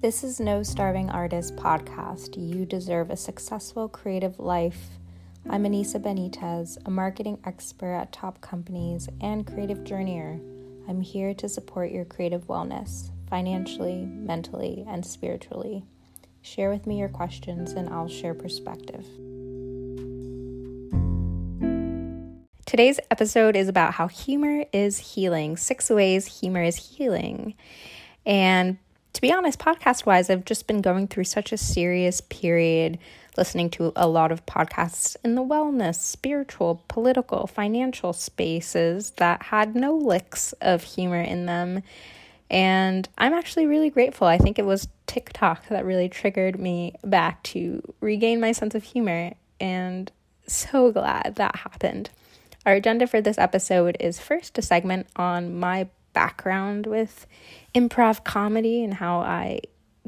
This is No Starving Artist podcast. You deserve a successful creative life. I'm Anissa Benitez, a marketing expert at top companies and creative journeyer. I'm here to support your creative wellness, financially, mentally, and spiritually. Share with me your questions and I'll share perspective. Today's episode is about how humor is healing, six ways humor is healing. And to be honest, podcast wise, I've just been going through such a serious period listening to a lot of podcasts in the wellness, spiritual, political, financial spaces that had no licks of humor in them. And I'm actually really grateful. I think it was TikTok that really triggered me back to regain my sense of humor. And so glad that happened. Our agenda for this episode is first a segment on my background with improv comedy and how I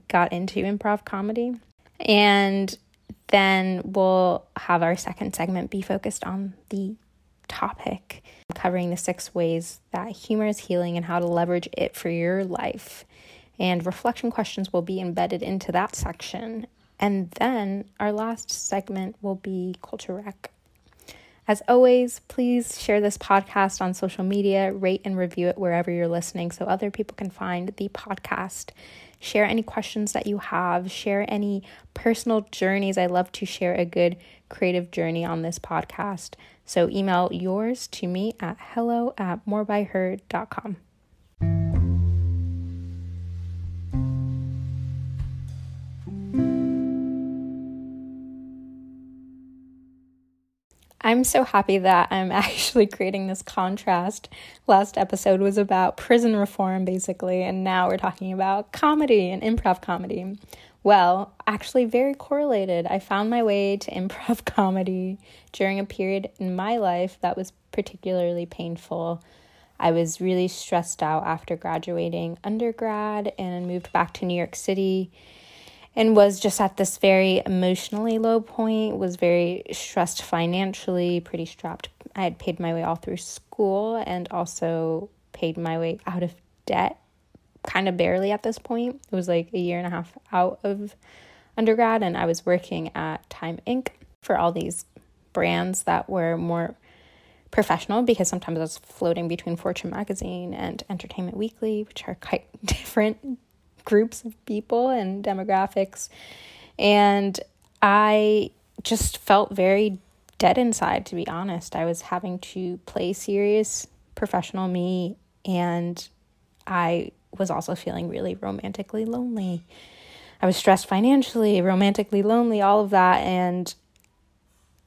got into improv comedy. And then we'll have our second segment be focused on the topic, covering the six ways that humor is healing and how to leverage it for your life. And reflection questions will be embedded into that section. And then our last segment will be culture rec. As always, please share this podcast on social media, rate and review it wherever you're listening so other people can find the podcast. Share any questions that you have, share any personal journeys. I love to share a good creative journey on this podcast. So email yours to me at hello at morebyher.com. I'm so happy that I'm actually creating this contrast. Last episode was about prison reform, basically, and now we're talking about comedy and improv comedy. Well, actually, very correlated. I found my way to improv comedy during a period in my life that was particularly painful. I was really stressed out after graduating undergrad and moved back to New York City and was just at this very emotionally low point, was very stressed financially, pretty strapped. I had paid my way all through school and also paid my way out of debt kind of barely at this point. It was like a year and a half out of undergrad, and I was working at Time Inc. for all these brands that were more professional because sometimes I was floating between Fortune magazine and Entertainment Weekly, which are quite different groups of people and demographics. And I just felt very dead inside, to be honest. I was having to play serious professional me, and I was also feeling really romantically lonely. I was stressed financially, romantically lonely, all of that. And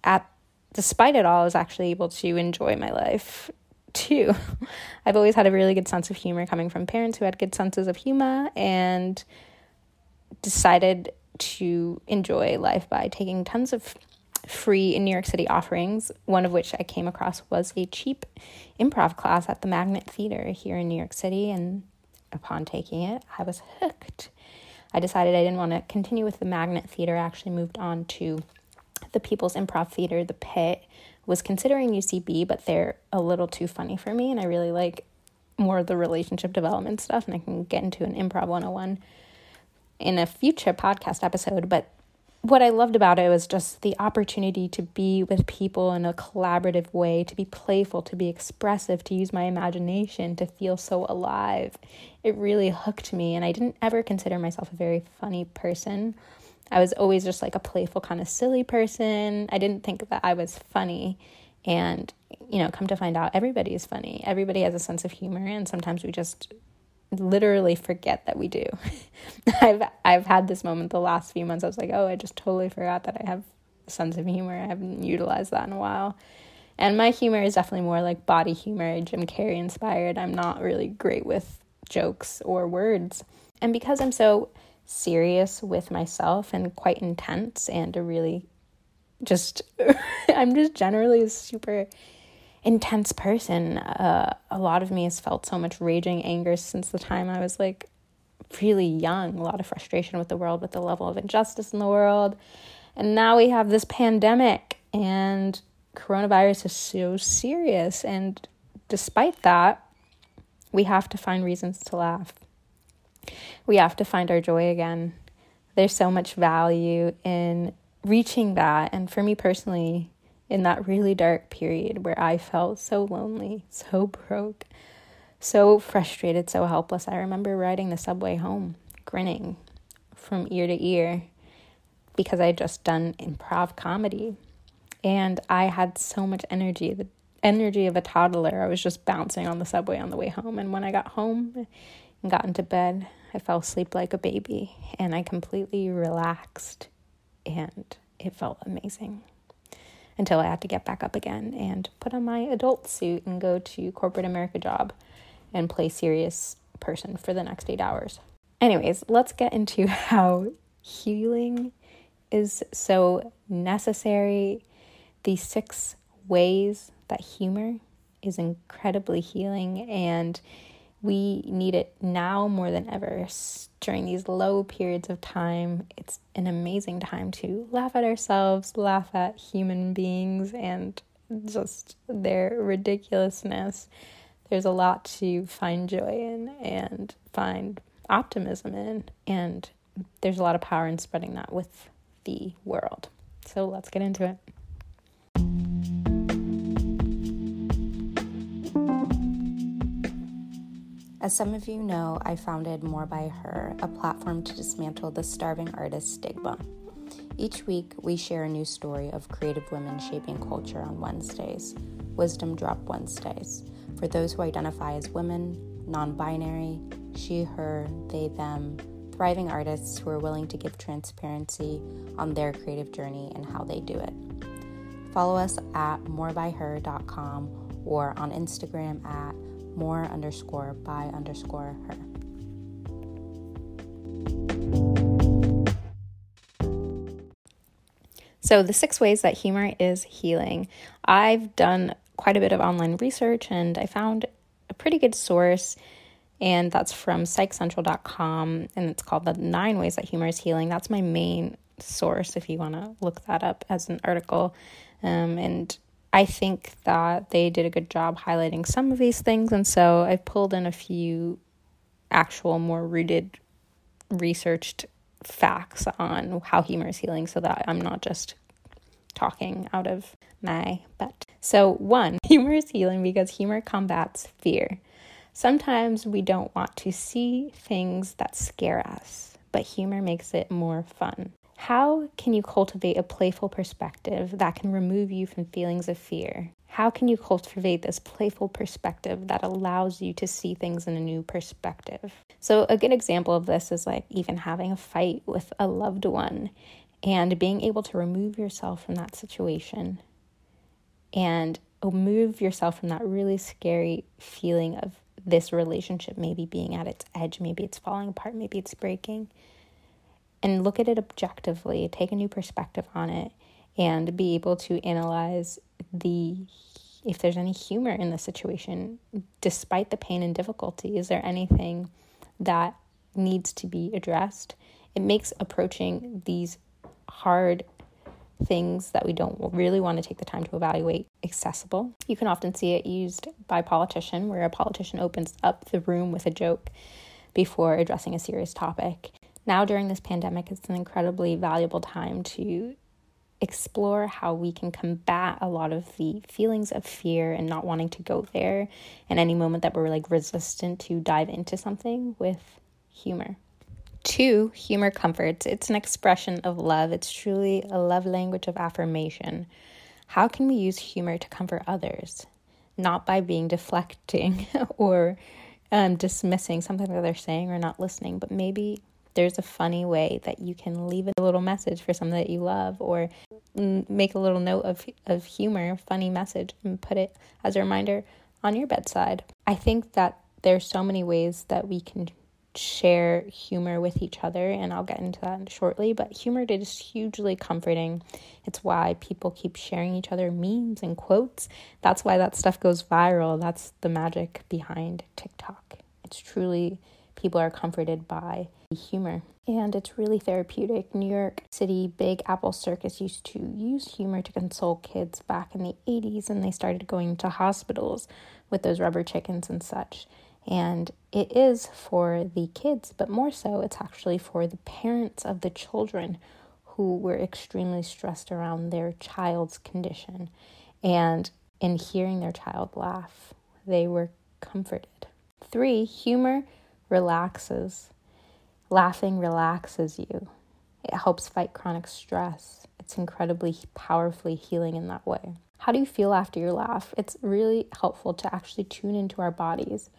at despite it all, I was actually able to enjoy my life too. I've always had a really good sense of humor coming from parents who had good senses of humor and decided to enjoy life by taking tons of free in New York City offerings, one of which I came across was a cheap improv class at the Magnet Theater here in New York City. And upon taking it, I was hooked. I decided I didn't want to continue with the Magnet Theater, I actually moved on to the People's Improv Theater, the Pit, was considering UCB, but they're a little too funny for me, and I really like more of the relationship development stuff, and I can get into an improv 101 in a future podcast episode. But what I loved about it was just the opportunity to be with people in a collaborative way, to be playful, to be expressive, to use my imagination, to feel so alive. It really hooked me, and I didn't ever consider myself a very funny person. I was always just like a playful, kind of silly person. I didn't think that I was funny. And, you know, come to find out, everybody is funny. Everybody has a sense of humor, and sometimes we just literally forget that we do. I've I've had this moment the last few months. I was like, oh, I just totally forgot that I have a sense of humor. I haven't utilized that in a while. And my humor is definitely more like body humor, Jim Carrey inspired. I'm not really great with jokes or words. And because I'm so serious with myself and quite intense and a really just I'm just generally a super intense person. Uh, a lot of me has felt so much raging anger since the time I was like really young, a lot of frustration with the world, with the level of injustice in the world. And now we have this pandemic and coronavirus is so serious and despite that, we have to find reasons to laugh. We have to find our joy again. There's so much value in reaching that. And for me personally, in that really dark period where I felt so lonely, so broke, so frustrated, so helpless, I remember riding the subway home, grinning from ear to ear because I had just done improv comedy. And I had so much energy, the energy of a toddler. I was just bouncing on the subway on the way home. And when I got home and got into bed, I fell asleep like a baby and I completely relaxed and it felt amazing until I had to get back up again and put on my adult suit and go to corporate America job and play serious person for the next eight hours. Anyways, let's get into how healing is so necessary. The six ways that humor is incredibly healing and we need it now more than ever during these low periods of time. It's an amazing time to laugh at ourselves, laugh at human beings, and just their ridiculousness. There's a lot to find joy in and find optimism in, and there's a lot of power in spreading that with the world. So let's get into it. As some of you know, I founded More by Her, a platform to dismantle the starving artist stigma. Each week, we share a new story of creative women shaping culture on Wednesdays, Wisdom Drop Wednesdays, for those who identify as women, non binary, she, her, they, them, thriving artists who are willing to give transparency on their creative journey and how they do it. Follow us at morebyher.com or on Instagram at more underscore by underscore her. So, the six ways that humor is healing. I've done quite a bit of online research and I found a pretty good source, and that's from psychcentral.com, and it's called The Nine Ways That Humor is Healing. That's my main source if you want to look that up as an article. Um, and I think that they did a good job highlighting some of these things, and so I pulled in a few actual, more rooted, researched facts on how humor is healing so that I'm not just talking out of my butt. So, one, humor is healing because humor combats fear. Sometimes we don't want to see things that scare us, but humor makes it more fun. How can you cultivate a playful perspective that can remove you from feelings of fear? How can you cultivate this playful perspective that allows you to see things in a new perspective? So, a good example of this is like even having a fight with a loved one and being able to remove yourself from that situation and remove yourself from that really scary feeling of this relationship maybe being at its edge, maybe it's falling apart, maybe it's breaking and look at it objectively, take a new perspective on it, and be able to analyze the if there's any humor in the situation despite the pain and difficulty. Is there anything that needs to be addressed? It makes approaching these hard things that we don't really want to take the time to evaluate accessible. You can often see it used by politician where a politician opens up the room with a joke before addressing a serious topic now during this pandemic, it's an incredibly valuable time to explore how we can combat a lot of the feelings of fear and not wanting to go there and any moment that we're like resistant to dive into something with humor. Two, humor comforts. It's an expression of love. It's truly a love language of affirmation. How can we use humor to comfort others? Not by being deflecting or um, dismissing something that they're saying or not listening, but maybe there's a funny way that you can leave a little message for someone that you love or make a little note of, of humor, funny message, and put it as a reminder on your bedside. I think that there's so many ways that we can share humor with each other, and I'll get into that shortly. But humor is hugely comforting. It's why people keep sharing each other memes and quotes. That's why that stuff goes viral. That's the magic behind TikTok. It's truly people are comforted by humor. And it's really therapeutic. New York City Big Apple Circus used to use humor to console kids back in the 80s, and they started going to hospitals with those rubber chickens and such. And it is for the kids, but more so, it's actually for the parents of the children who were extremely stressed around their child's condition. And in hearing their child laugh, they were comforted. Three, humor relaxes. Laughing relaxes you. It helps fight chronic stress. It's incredibly powerfully healing in that way. How do you feel after your laugh? It's really helpful to actually tune into our bodies.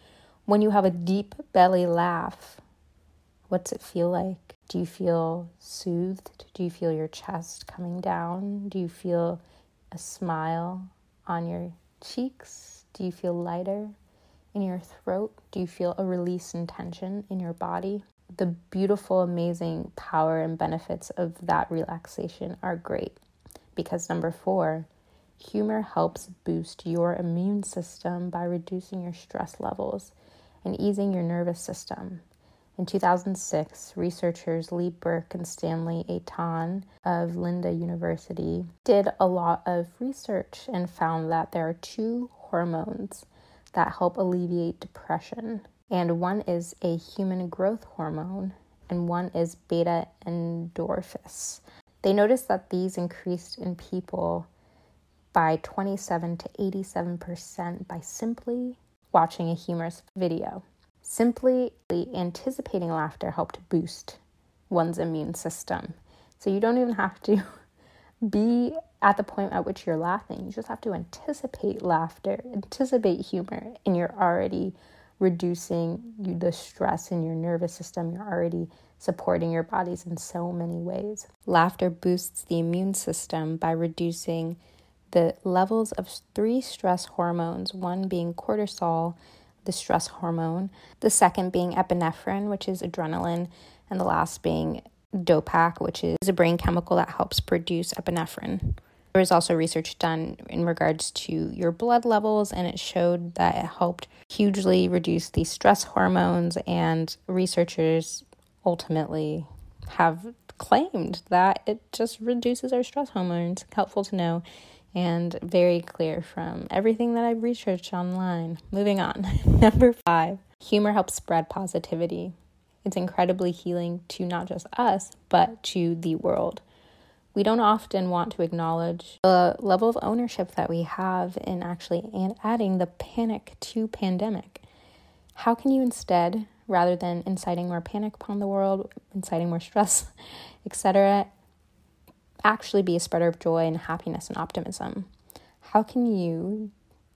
When you have a deep belly laugh, what's it feel like? Do you feel soothed? Do you feel your chest coming down? Do you feel a smile on your cheeks? Do you feel lighter in your throat? Do you feel a release in tension in your body? The beautiful, amazing power and benefits of that relaxation are great because number four, humor helps boost your immune system by reducing your stress levels and easing your nervous system. In 2006, researchers Lee Berk and Stanley Aiton of Linda University did a lot of research and found that there are two hormones that help alleviate depression. And one is a human growth hormone, and one is beta endorphins. They noticed that these increased in people by 27 to 87% by simply watching a humorous video. Simply anticipating laughter helped boost one's immune system. So you don't even have to be at the point at which you're laughing. You just have to anticipate laughter, anticipate humor, and you're already reducing the stress in your nervous system. You're already supporting your bodies in so many ways. Laughter boosts the immune system by reducing the levels of three stress hormones, one being cortisol, the stress hormone, the second being epinephrine, which is adrenaline, and the last being dopac, which is a brain chemical that helps produce epinephrine. There was also research done in regards to your blood levels, and it showed that it helped hugely reduce the stress hormones. And researchers ultimately have claimed that it just reduces our stress hormones. Helpful to know and very clear from everything that I've researched online. Moving on. Number five, humor helps spread positivity. It's incredibly healing to not just us, but to the world. We don't often want to acknowledge the level of ownership that we have in actually and adding the panic to pandemic. How can you instead, rather than inciting more panic upon the world, inciting more stress, etc., actually be a spreader of joy and happiness and optimism? How can you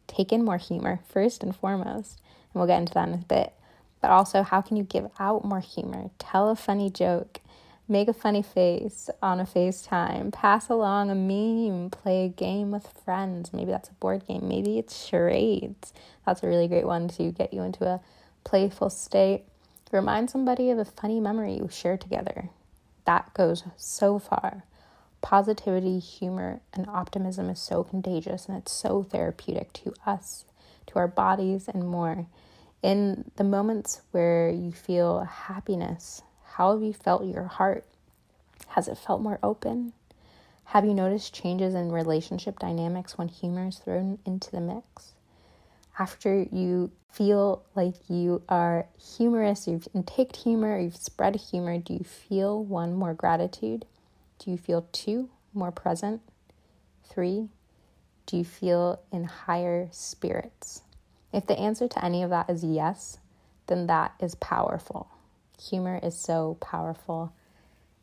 take in more humor first and foremost? And we'll get into that in a bit. But also, how can you give out more humor? Tell a funny joke, make a funny face on a FaceTime, pass along a meme, play a game with friends. Maybe that's a board game, maybe it's charades. That's a really great one to get you into a playful state. Remind somebody of a funny memory you shared together. That goes so far positivity, humor, and optimism is so contagious and it's so therapeutic to us, to our bodies, and more. In the moments where you feel happiness, how have you felt your heart? Has it felt more open? Have you noticed changes in relationship dynamics when humor is thrown into the mix? After you feel like you are humorous, you've intaked humor, you've spread humor, do you feel one more gratitude? Do you feel two, more present? Three, do you feel in higher spirits? If the answer to any of that is yes, then that is powerful. Humor is so powerful.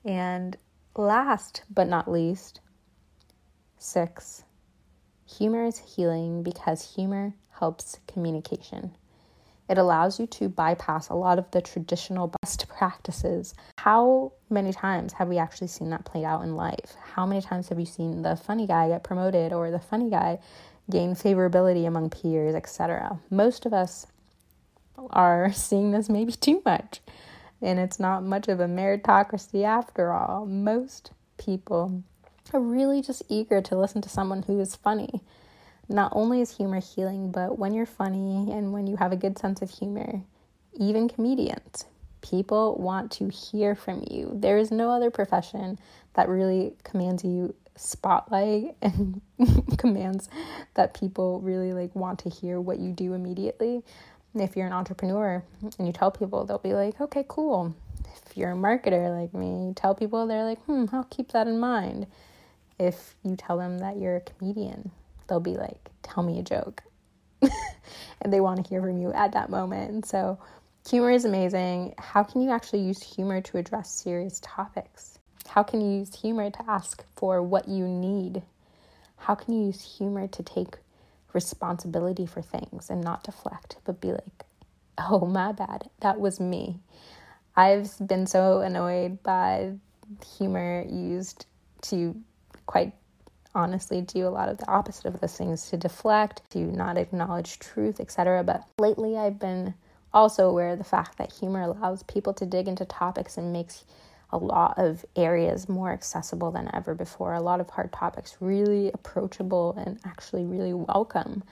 And last but not least, six, humor is healing because humor helps communication. It allows you to bypass a lot of the traditional best practices. How many times have we actually seen that played out in life? How many times have you seen the funny guy get promoted or the funny guy gain favorability among peers, etc.? Most of us are seeing this maybe too much. And it's not much of a meritocracy after all. Most people are really just eager to listen to someone who is funny not only is humor healing, but when you're funny and when you have a good sense of humor, even comedians, people want to hear from you. There is no other profession that really commands you spotlight and commands that people really like want to hear what you do immediately. If you're an entrepreneur and you tell people, they'll be like, okay, cool. If you're a marketer like me, tell people, they're like, hmm, I'll keep that in mind. If you tell them that you're a comedian, they'll be like, tell me a joke. and they want to hear from you at that moment. So, humor is amazing. How can you actually use humor to address serious topics? How can you use humor to ask for what you need? How can you use humor to take responsibility for things and not deflect, but be like, oh, my bad, that was me. I've been so annoyed by humor used to quite honestly do a lot of the opposite of those things to deflect, to not acknowledge truth, etc. But lately I've been also aware of the fact that humor allows people to dig into topics and makes a lot of areas more accessible than ever before. A lot of hard topics really approachable and actually really welcome.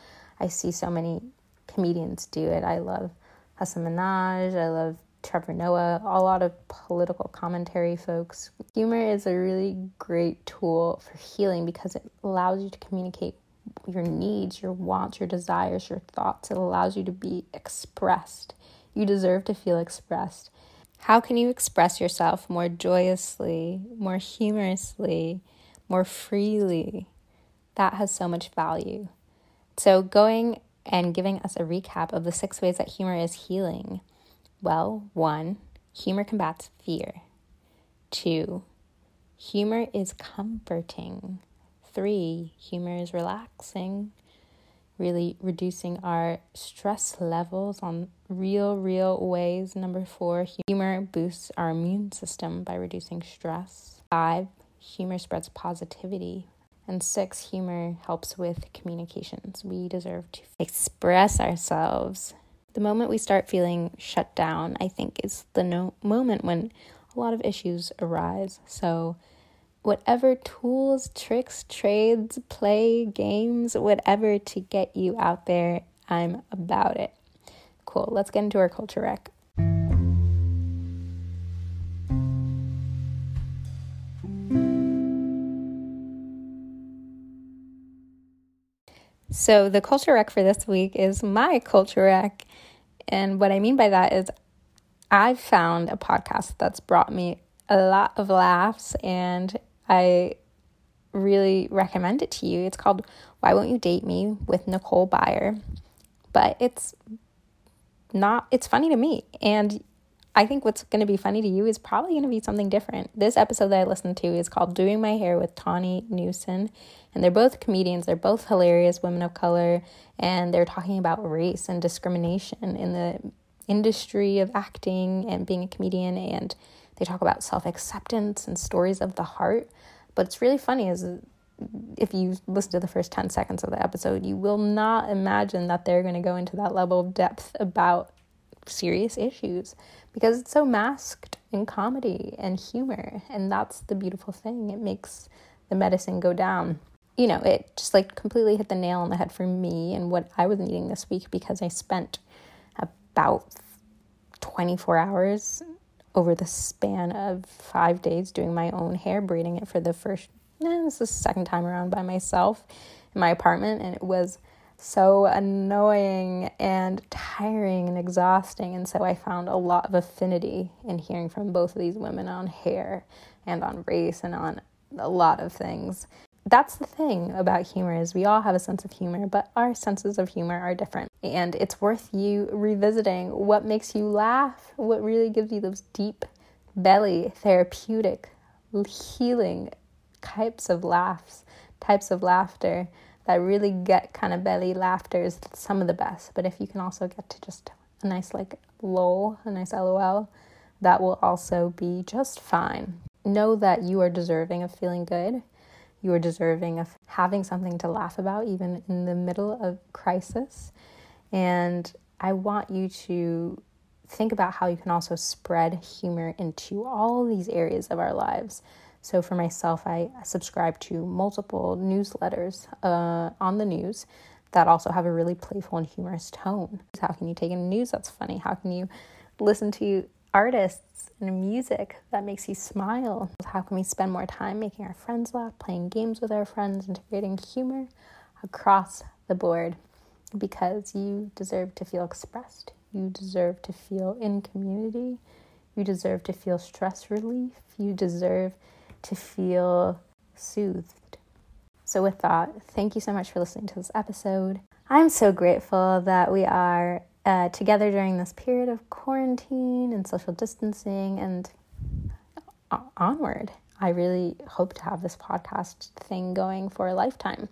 I see so many comedians do it. I love Hasan Minhaj, I love Trevor Noah, a lot of political commentary folks. Humor is a really great tool for healing because it allows you to communicate your needs, your wants, your desires, your thoughts. It allows you to be expressed. You deserve to feel expressed. How can you express yourself more joyously, more humorously, more freely? That has so much value. So, going and giving us a recap of the six ways that humor is healing. Well, one, humor combats fear. Two, humor is comforting. Three, humor is relaxing, really reducing our stress levels on real, real ways. Number four, humor boosts our immune system by reducing stress. Five, humor spreads positivity. And six, humor helps with communications. We deserve to express ourselves the moment we start feeling shut down, I think, is the no- moment when a lot of issues arise. So, whatever tools, tricks, trades, play, games, whatever to get you out there, I'm about it. Cool, let's get into our culture wreck. So, the culture wreck for this week is my culture wreck. And what I mean by that is, I've found a podcast that's brought me a lot of laughs, and I really recommend it to you. It's called Why Won't You Date Me with Nicole Byer. But it's not, it's funny to me. And I think what's going to be funny to you is probably going to be something different. This episode that I listened to is called Doing My Hair with Tawny Newsome. And they're both comedians, they're both hilarious women of color, and they're talking about race and discrimination in the industry of acting and being a comedian. And they talk about self acceptance and stories of the heart. But it's really funny is if you listen to the first 10 seconds of the episode, you will not imagine that they're going to go into that level of depth about serious issues because it's so masked in comedy and humor. And that's the beautiful thing. It makes the medicine go down. You know, it just like completely hit the nail on the head for me and what I was needing this week because I spent about 24 hours over the span of five days doing my own hair, braiding it for the first, eh, this is the second time around by myself in my apartment. And it was so annoying and tiring and exhausting. And so I found a lot of affinity in hearing from both of these women on hair and on race and on a lot of things. That's the thing about humor is we all have a sense of humor, but our senses of humor are different. And it's worth you revisiting what makes you laugh, what really gives you those deep belly therapeutic healing types of laughs, types of laughter that really get kind of belly laughter is some of the best. But if you can also get to just a nice like lol, a nice lol, that will also be just fine. Know that you are deserving of feeling good. You are deserving of having something to laugh about, even in the middle of crisis. And I want you to think about how you can also spread humor into all these areas of our lives. So for myself, I subscribe to multiple newsletters uh, on the news that also have a really playful and humorous tone. How can you take in news that's funny? How can you listen to artists and music that makes you smile? How can we spend more time making our friends laugh, playing games with our friends, integrating humor across the board? because you deserve to feel expressed. You deserve to feel in community. You deserve to feel stress relief. You deserve to feel soothed. So, with that, thank you so much for listening to this episode. I'm so grateful that we are uh, together during this period of quarantine and social distancing and onward. I really hope to have this podcast thing going for a lifetime.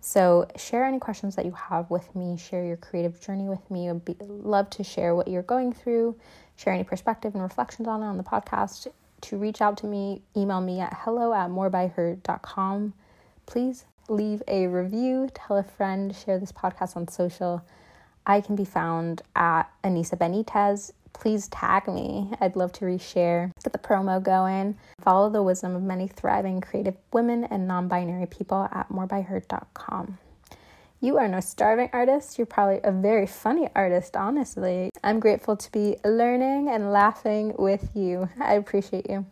So, share any questions that you have with me, share your creative journey with me. I'd be, love to share what you're going through, share any perspective and reflections on it on the podcast. To reach out to me, email me at hello at morebyher.com. Please leave a review, tell a friend, share this podcast on social. I can be found at Anissa Benitez please tag me. I'd love to reshare. Get the promo going. Follow the wisdom of many thriving creative women and non binary people at morebyher.com. You are no starving artist. You're probably a very funny artist, honestly. I'm grateful to be learning and laughing with you. I appreciate you.